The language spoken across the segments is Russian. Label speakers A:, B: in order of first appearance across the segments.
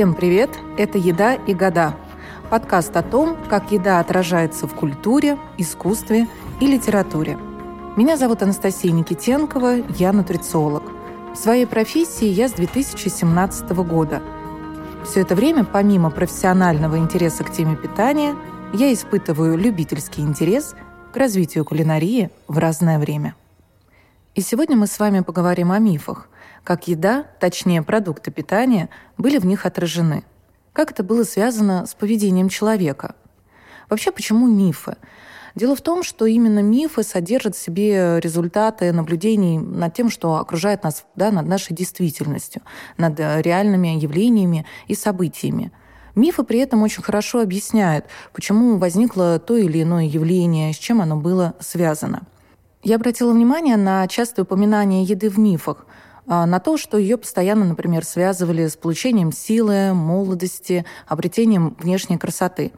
A: Всем привет! Это «Еда и года» – подкаст о том, как еда отражается в культуре, искусстве и литературе. Меня зовут Анастасия Никитенкова, я нутрициолог. В своей профессии я с 2017 года. Все это время, помимо профессионального интереса к теме питания, я испытываю любительский интерес к развитию кулинарии в разное время. И сегодня мы с вами поговорим о мифах, как еда, точнее продукты питания, были в них отражены. Как это было связано с поведением человека? Вообще, почему мифы? Дело в том, что именно мифы содержат в себе результаты наблюдений над тем, что окружает нас, да, над нашей действительностью, над реальными явлениями и событиями. Мифы при этом очень хорошо объясняют, почему возникло то или иное явление, с чем оно было связано. Я обратила внимание на частое упоминание еды в мифах, на то, что ее постоянно, например, связывали с получением силы, молодости, обретением внешней красоты.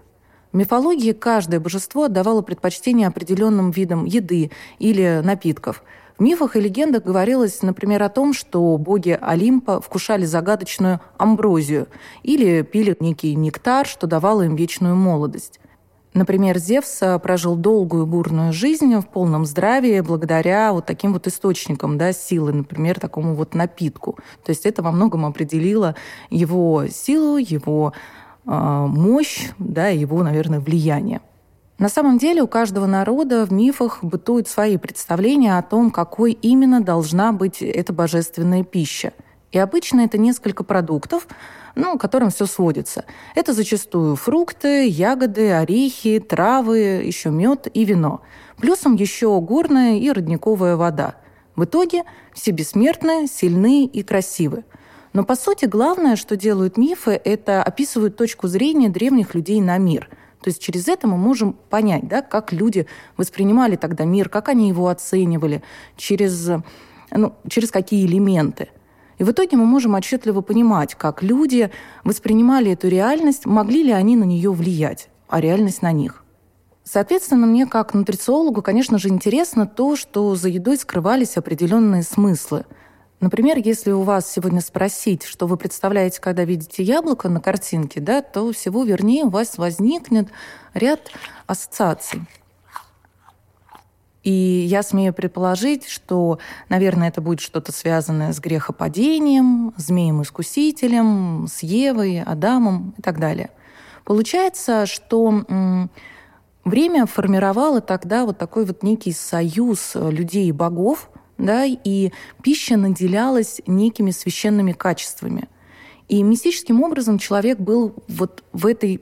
A: В мифологии каждое божество отдавало предпочтение определенным видам еды или напитков. В мифах и легендах говорилось, например, о том, что боги Олимпа вкушали загадочную амброзию или пили некий нектар, что давало им вечную молодость. Например, Зевс э, прожил долгую бурную жизнь в полном здравии благодаря вот таким вот источникам да, силы, например, такому вот напитку. То есть это во многом определило его силу, его э, мощь, да, его, наверное, влияние. На самом деле у каждого народа в мифах бытуют свои представления о том, какой именно должна быть эта божественная пища. И обычно это несколько продуктов, ну, к которым все сводится. Это зачастую фрукты, ягоды, орехи, травы, еще мед и вино. Плюсом еще горная и родниковая вода. В итоге все бессмертны, сильны и красивы. Но по сути главное, что делают мифы, это описывают точку зрения древних людей на мир. То есть через это мы можем понять, да, как люди воспринимали тогда мир, как они его оценивали, через, ну, через какие элементы – и в итоге мы можем отчетливо понимать, как люди воспринимали эту реальность, могли ли они на нее влиять, а реальность на них. Соответственно, мне как нутрициологу, конечно же, интересно то, что за едой скрывались определенные смыслы. Например, если у вас сегодня спросить, что вы представляете, когда видите яблоко на картинке, да, то всего вернее у вас возникнет ряд ассоциаций. И я смею предположить, что, наверное, это будет что-то связанное с грехопадением, змеем-искусителем, с Евой, Адамом и так далее. Получается, что время формировало тогда вот такой вот некий союз людей и богов, да, и пища наделялась некими священными качествами. И мистическим образом человек был вот в этой,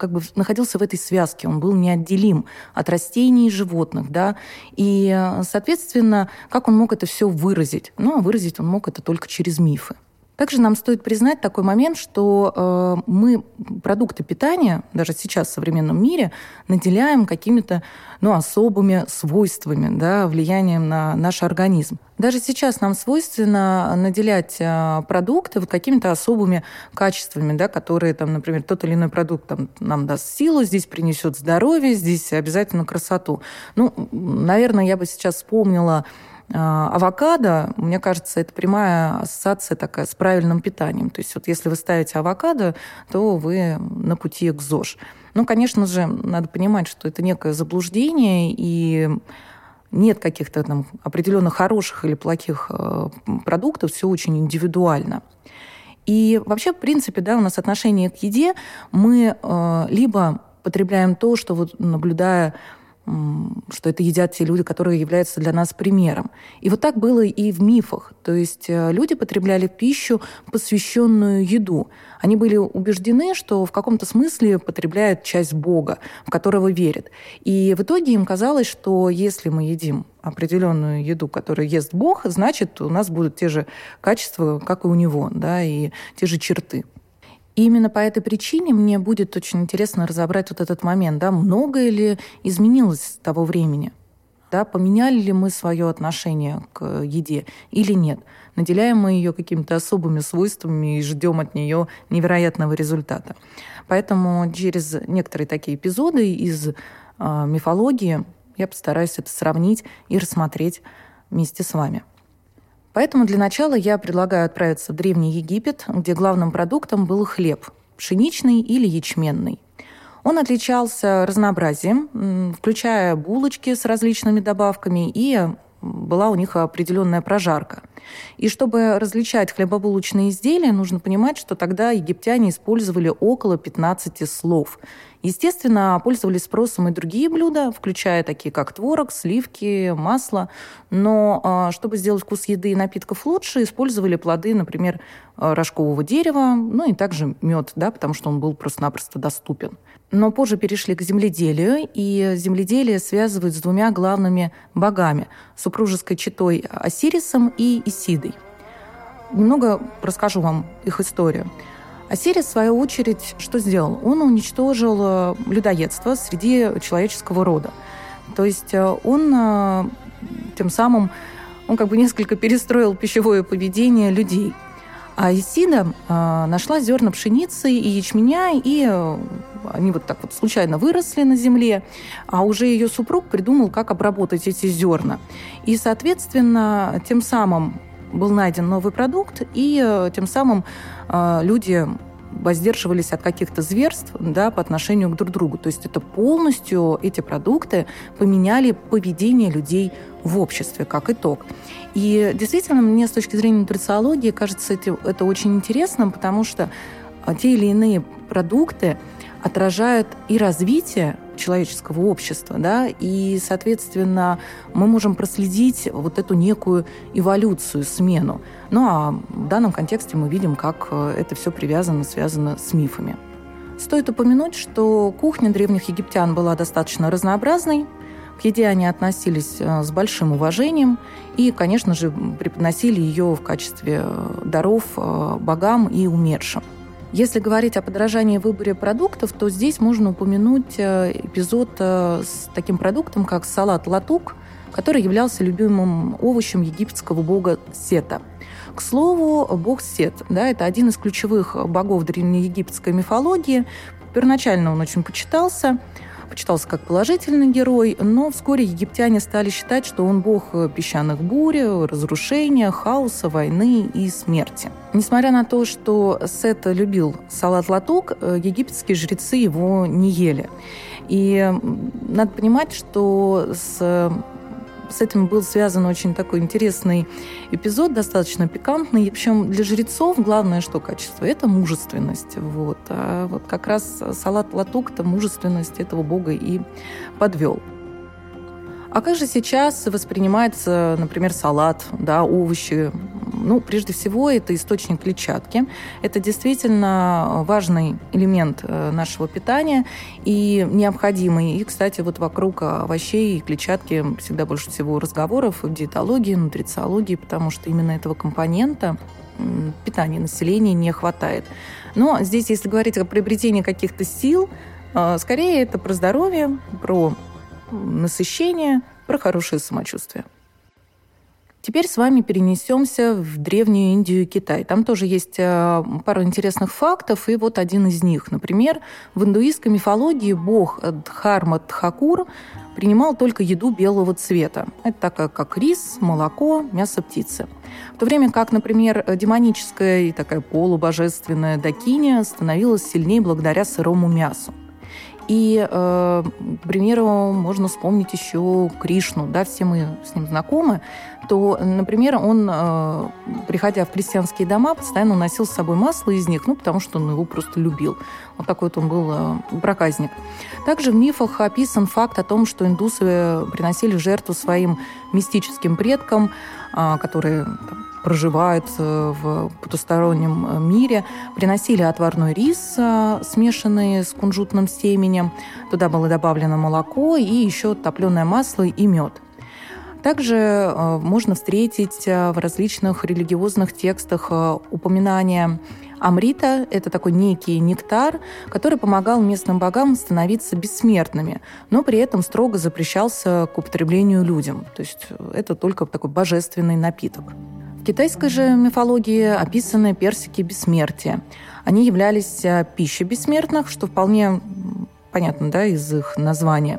A: как бы находился в этой связке, он был неотделим от растений и животных, да, и, соответственно, как он мог это все выразить? Ну, а выразить он мог это только через мифы. Также нам стоит признать такой момент, что э, мы продукты питания, даже сейчас в современном мире, наделяем какими-то ну, особыми свойствами, да, влиянием на наш организм. Даже сейчас нам свойственно наделять э, продукты вот какими-то особыми качествами, да, которые, там, например, тот или иной продукт там, нам даст силу, здесь принесет здоровье, здесь обязательно красоту. Ну, наверное, я бы сейчас вспомнила авокадо, мне кажется, это прямая ассоциация такая с правильным питанием. То есть вот если вы ставите авокадо, то вы на пути к ЗОЖ. Ну, конечно же, надо понимать, что это некое заблуждение, и нет каких-то там определенных хороших или плохих э, продуктов, все очень индивидуально. И вообще, в принципе, да, у нас отношение к еде, мы э, либо потребляем то, что вот наблюдая что это едят те люди, которые являются для нас примером. И вот так было и в мифах. То есть э, люди потребляли пищу, посвященную еду. Они были убеждены, что в каком-то смысле потребляют часть Бога, в которого верят. И в итоге им казалось, что если мы едим определенную еду, которую ест Бог, значит, у нас будут те же качества, как и у него, да, и те же черты. И именно по этой причине мне будет очень интересно разобрать вот этот момент, да, многое ли изменилось с того времени, да, поменяли ли мы свое отношение к еде или нет, наделяем мы ее какими-то особыми свойствами и ждем от нее невероятного результата. Поэтому через некоторые такие эпизоды из э, мифологии я постараюсь это сравнить и рассмотреть вместе с вами. Поэтому для начала я предлагаю отправиться в Древний Египет, где главным продуктом был хлеб – пшеничный или ячменный. Он отличался разнообразием, включая булочки с различными добавками и была у них определенная прожарка. И чтобы различать хлебобулочные изделия, нужно понимать, что тогда египтяне использовали около 15 слов. Естественно, пользовались спросом и другие блюда, включая такие как творог, сливки, масло. Но а, чтобы сделать вкус еды и напитков лучше, использовали плоды, например, рожкового дерева, ну и также мед, да, потому что он был просто-напросто доступен. Но позже перешли к земледелию, и земледелие связывают с двумя главными богами – супружеской четой Осирисом и Исидой. Немного расскажу вам их историю. Осирис, в свою очередь, что сделал? Он уничтожил э, людоедство среди человеческого рода. То есть э, он э, тем самым он как бы несколько перестроил пищевое поведение людей. А Исида нашла зерна пшеницы и ячменя, и они вот так вот случайно выросли на земле, а уже ее супруг придумал, как обработать эти зерна. И, соответственно, тем самым был найден новый продукт, и э, тем самым э, люди воздерживались от каких-то зверств да, по отношению к друг другу. То есть это полностью, эти продукты поменяли поведение людей в обществе, как итог. И действительно, мне с точки зрения нутрициологии кажется это, это очень интересным, потому что э, те или иные продукты, отражают и развитие человеческого общества, да, и, соответственно, мы можем проследить вот эту некую эволюцию, смену. Ну а в данном контексте мы видим, как э, это все привязано, связано с мифами. Стоит упомянуть, что кухня древних египтян была достаточно разнообразной, к еде они относились э, с большим уважением и, конечно же, преподносили ее в качестве э, даров богам и умершим. Если говорить о подражании в выборе продуктов, то здесь можно упомянуть э, эпизод э, с таким продуктом, как салат латук, который являлся любимым овощем египетского бога Сета. К слову, бог Сет, да, это один из ключевых богов древнеегипетской мифологии. Первоначально он очень почитался, почитался как положительный герой, но вскоре египтяне стали считать, что он бог песчаных бурь, разрушения, хаоса, войны и смерти. Несмотря на то, что Сет любил салат-латук, египетские жрецы его не ели. И надо понимать, что с с этим был связан очень такой интересный эпизод, достаточно пикантный. В общем, для жрецов главное, что качество, это мужественность. Вот. А вот как раз салат латук-то мужественность этого бога и подвел. А как же сейчас воспринимается, например, салат, да, овощи? Ну, прежде всего, это источник клетчатки. Это действительно важный элемент э, нашего питания и необходимый. И, кстати, вот вокруг овощей и клетчатки всегда больше всего разговоров в диетологии, нутрициологии, потому что именно этого компонента питания населения не хватает. Но здесь, если говорить о приобретении каких-то сил, э, скорее это про здоровье, про насыщение, про хорошее самочувствие. Теперь с вами перенесемся в Древнюю Индию и Китай. Там тоже есть э, пару интересных фактов, и вот один из них. Например, в индуистской мифологии бог Дхарма Дхакур принимал только еду белого цвета. Это такая, как рис, молоко, мясо птицы. В то время как, например, демоническая и такая полубожественная Дакиня становилась сильнее благодаря сырому мясу. И, э, к примеру, можно вспомнить еще Кришну, да, все мы с ним знакомы, то, например, он, э, приходя в крестьянские дома, постоянно уносил с собой масло из них, ну, потому что он его просто любил. Вот такой вот он был э, проказник. Также в мифах описан факт о том, что индусы приносили жертву своим мистическим предкам, э, которые проживают э, в потустороннем мире, приносили отварной рис, смешанный с кунжутным семенем. Туда было добавлено молоко и еще топленое масло и мед. Также можно встретить в различных религиозных текстах упоминания Амрита – это такой некий нектар, который помогал местным богам становиться бессмертными, но при этом строго запрещался к употреблению людям. То есть это только такой божественный напиток. В китайской же мифологии описаны персики бессмертия. Они являлись э, пищей бессмертных, что вполне понятно, да, из их названия.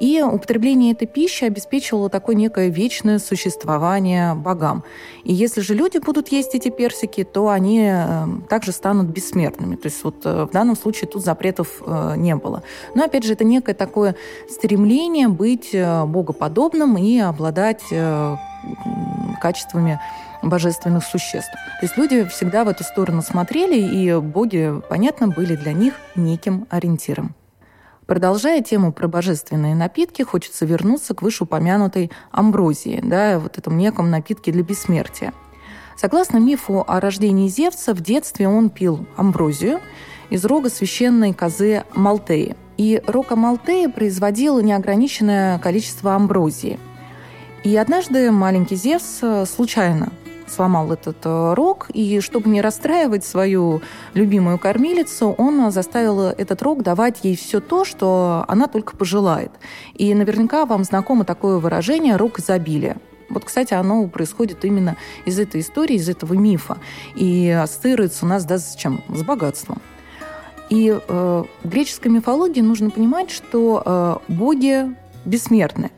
A: И употребление этой пищи обеспечивало такое некое вечное существование богам. И если же люди будут есть эти персики, то они э, также станут бессмертными. То есть вот э, в данном случае тут запретов э, не было. Но опять же, это некое такое стремление быть богоподобным и обладать качествами божественных существ. То есть люди всегда в эту сторону смотрели, и боги, понятно, были для них неким ориентиром. Продолжая тему про божественные напитки, хочется вернуться к вышеупомянутой амброзии, да, вот этому неком напитке для бессмертия. Согласно мифу о рождении Зевса, в детстве он пил амброзию из рога священной козы Малтеи. И рога Малтеи производил неограниченное количество амброзии. И однажды маленький Зевс случайно сломал этот э, рог, и чтобы не расстраивать свою любимую кормилицу, он заставил этот рог давать ей все то, что она только пожелает. И наверняка вам знакомо такое выражение «рог изобилия». Вот, кстати, оно происходит именно из этой истории, из этого мифа. И ассоциируется у нас да, с чем? С богатством. И э, в греческой мифологии нужно понимать, что э, боги бессмертны.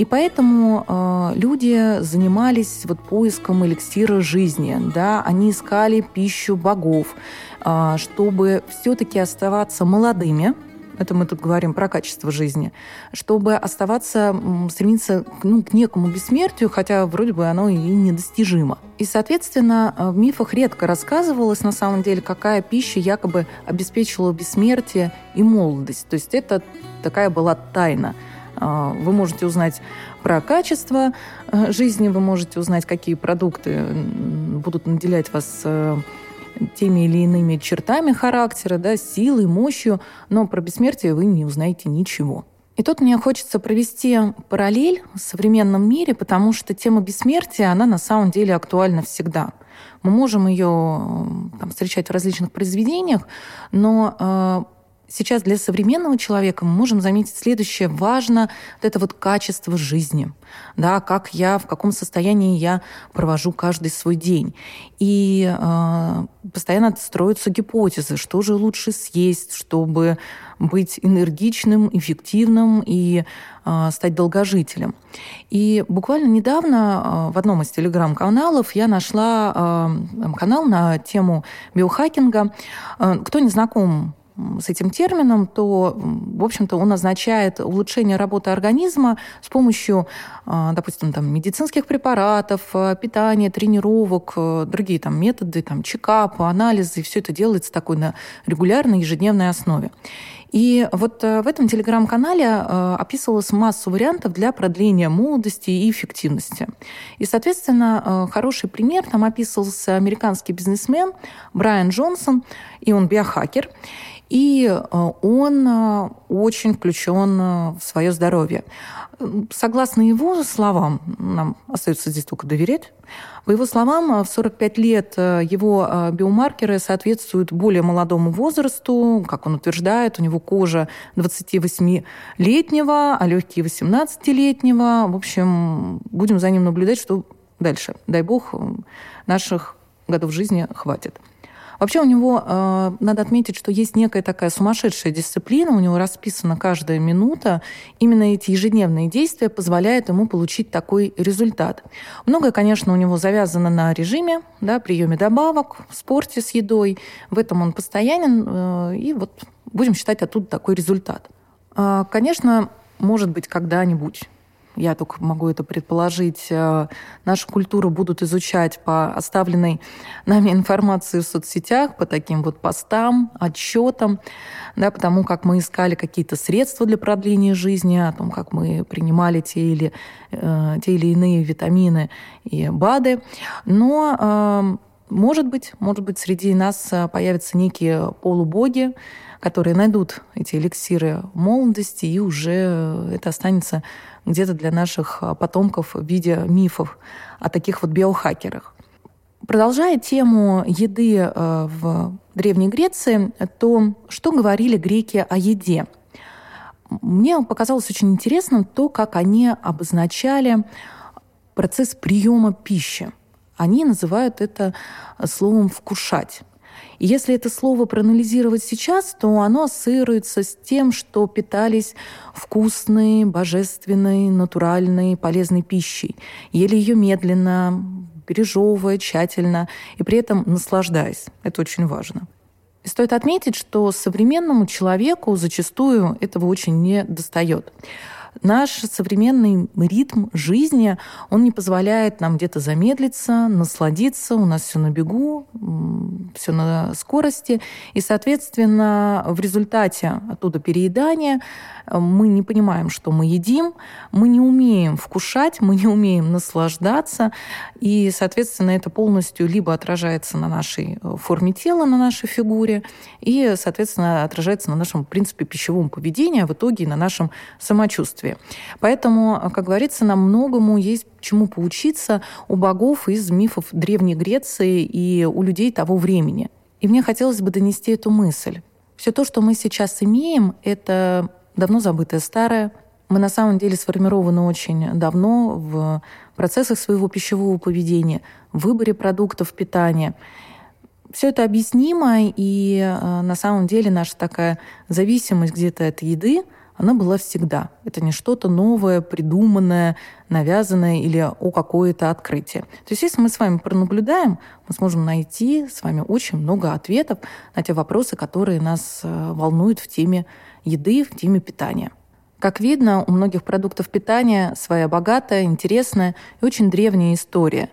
A: И поэтому э, люди занимались вот поиском эликсира жизни, да, они искали пищу богов, э, чтобы все-таки оставаться молодыми, это мы тут говорим про качество жизни, чтобы оставаться, стремиться ну, к некому бессмертию, хотя вроде бы оно и недостижимо. И, соответственно, э, в мифах редко рассказывалось, на самом деле, какая пища якобы обеспечивала бессмертие и молодость. То есть это такая была тайна – вы можете узнать про качество э, жизни, вы можете узнать, какие продукты будут наделять вас э, теми или иными чертами характера, да, силой, мощью, но про бессмертие вы не узнаете ничего. И тут мне хочется провести параллель в современном мире, потому что тема бессмертия, она на самом деле актуальна всегда. Мы можем ее там, встречать в различных произведениях, но э, сейчас для современного человека мы можем заметить следующее. Важно вот это вот качество жизни. Да, как я, в каком состоянии я провожу каждый свой день. И э, постоянно строятся гипотезы, что же лучше съесть, чтобы быть энергичным, эффективным и э, стать долгожителем. И буквально недавно э, в одном из телеграм-каналов я нашла э, канал на тему биохакинга. Э, кто не знаком с этим термином, то, в общем-то, он означает улучшение работы организма с помощью, допустим, там, медицинских препаратов, а, питания, тренировок, а, другие там, методы, там, чекап, анализы. Все это делается такой на регулярной ежедневной основе. И вот в этом телеграм-канале описывалась масса вариантов для продления молодости и эффективности. И, соответственно, хороший пример там описывался американский бизнесмен Брайан Джонсон, и он биохакер. И э, он э, очень включен э, в свое здоровье. Согласно его словам, нам остается здесь только доверять, по его словам, в 45 лет его биомаркеры соответствуют более молодому возрасту, как он утверждает, у него кожа 28-летнего, а легкие 18-летнего. В общем, будем за ним наблюдать, что дальше. Дай бог, наших годов жизни хватит. Вообще у него, э, надо отметить, что есть некая такая сумасшедшая дисциплина, у него расписана каждая минута. Именно эти ежедневные действия позволяют ему получить такой результат. Многое, конечно, у него завязано на режиме, да, приеме добавок, в спорте с едой. В этом он постоянен, э, и вот будем считать оттуда такой результат. Э, конечно, может быть, когда-нибудь я только могу это предположить, э, нашу культуру будут изучать по оставленной нами информации в соцсетях, по таким вот постам, отчетам, да, потому как мы искали какие-то средства для продления жизни, о том, как мы принимали те или, э, те или иные витамины и БАДы. Но э, может быть, может быть, среди нас появятся некие полубоги, которые найдут эти эликсиры молодости, и уже это останется где-то для наших а, потомков в виде мифов о таких вот биохакерах. Продолжая тему еды э, в Древней Греции, то что говорили греки о еде? Мне показалось очень интересным то, как они обозначали процесс приема пищи. Они называют это словом «вкушать». Если это слово проанализировать сейчас, то оно ассоциируется с тем, что питались вкусной, божественной, натуральной, полезной пищей. Ели ее медленно, пережевывая тщательно и при этом наслаждаясь. Это очень важно. И стоит отметить, что современному человеку зачастую этого очень не достает. Наш современный ритм жизни, он не позволяет нам где-то замедлиться, насладиться, у нас все на бегу, все на скорости, и, соответственно, в результате оттуда переедания мы не понимаем, что мы едим, мы не умеем вкушать, мы не умеем наслаждаться, и, соответственно, это полностью либо отражается на нашей э, форме тела, на нашей фигуре, и, соответственно, отражается на нашем, принципе, пищевом поведении, а в итоге и на нашем самочувствии. Поэтому, как говорится, нам многому есть чему поучиться у богов из мифов Древней Греции и у людей того времени. И мне хотелось бы донести эту мысль. Все то, что мы сейчас имеем, это давно забытое старое. Мы на самом деле сформированы очень давно в процессах своего пищевого поведения, в выборе продуктов питания. Все это объяснимо, и э, на самом деле наша такая зависимость где-то от еды, она была всегда. Это не что-то новое, придуманное, навязанное или о какое-то открытие. То есть если мы с вами пронаблюдаем, мы сможем найти с вами очень много ответов на те вопросы, которые нас э, волнуют в теме еды, в теме питания. Как видно, у многих продуктов питания своя богатая, интересная и очень древняя история.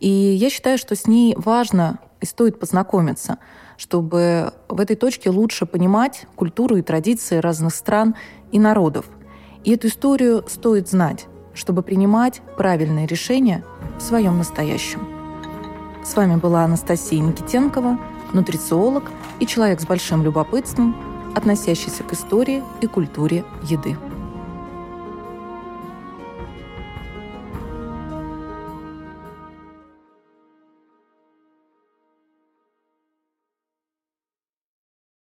A: И я считаю, что с ней важно и стоит познакомиться, чтобы в этой точке лучше понимать культуру и традиции разных стран и народов. И эту историю стоит знать, чтобы принимать правильные решения в своем настоящем. С вами была Анастасия Никитенкова, нутрициолог и человек с большим любопытством – относящийся к истории и культуре еды.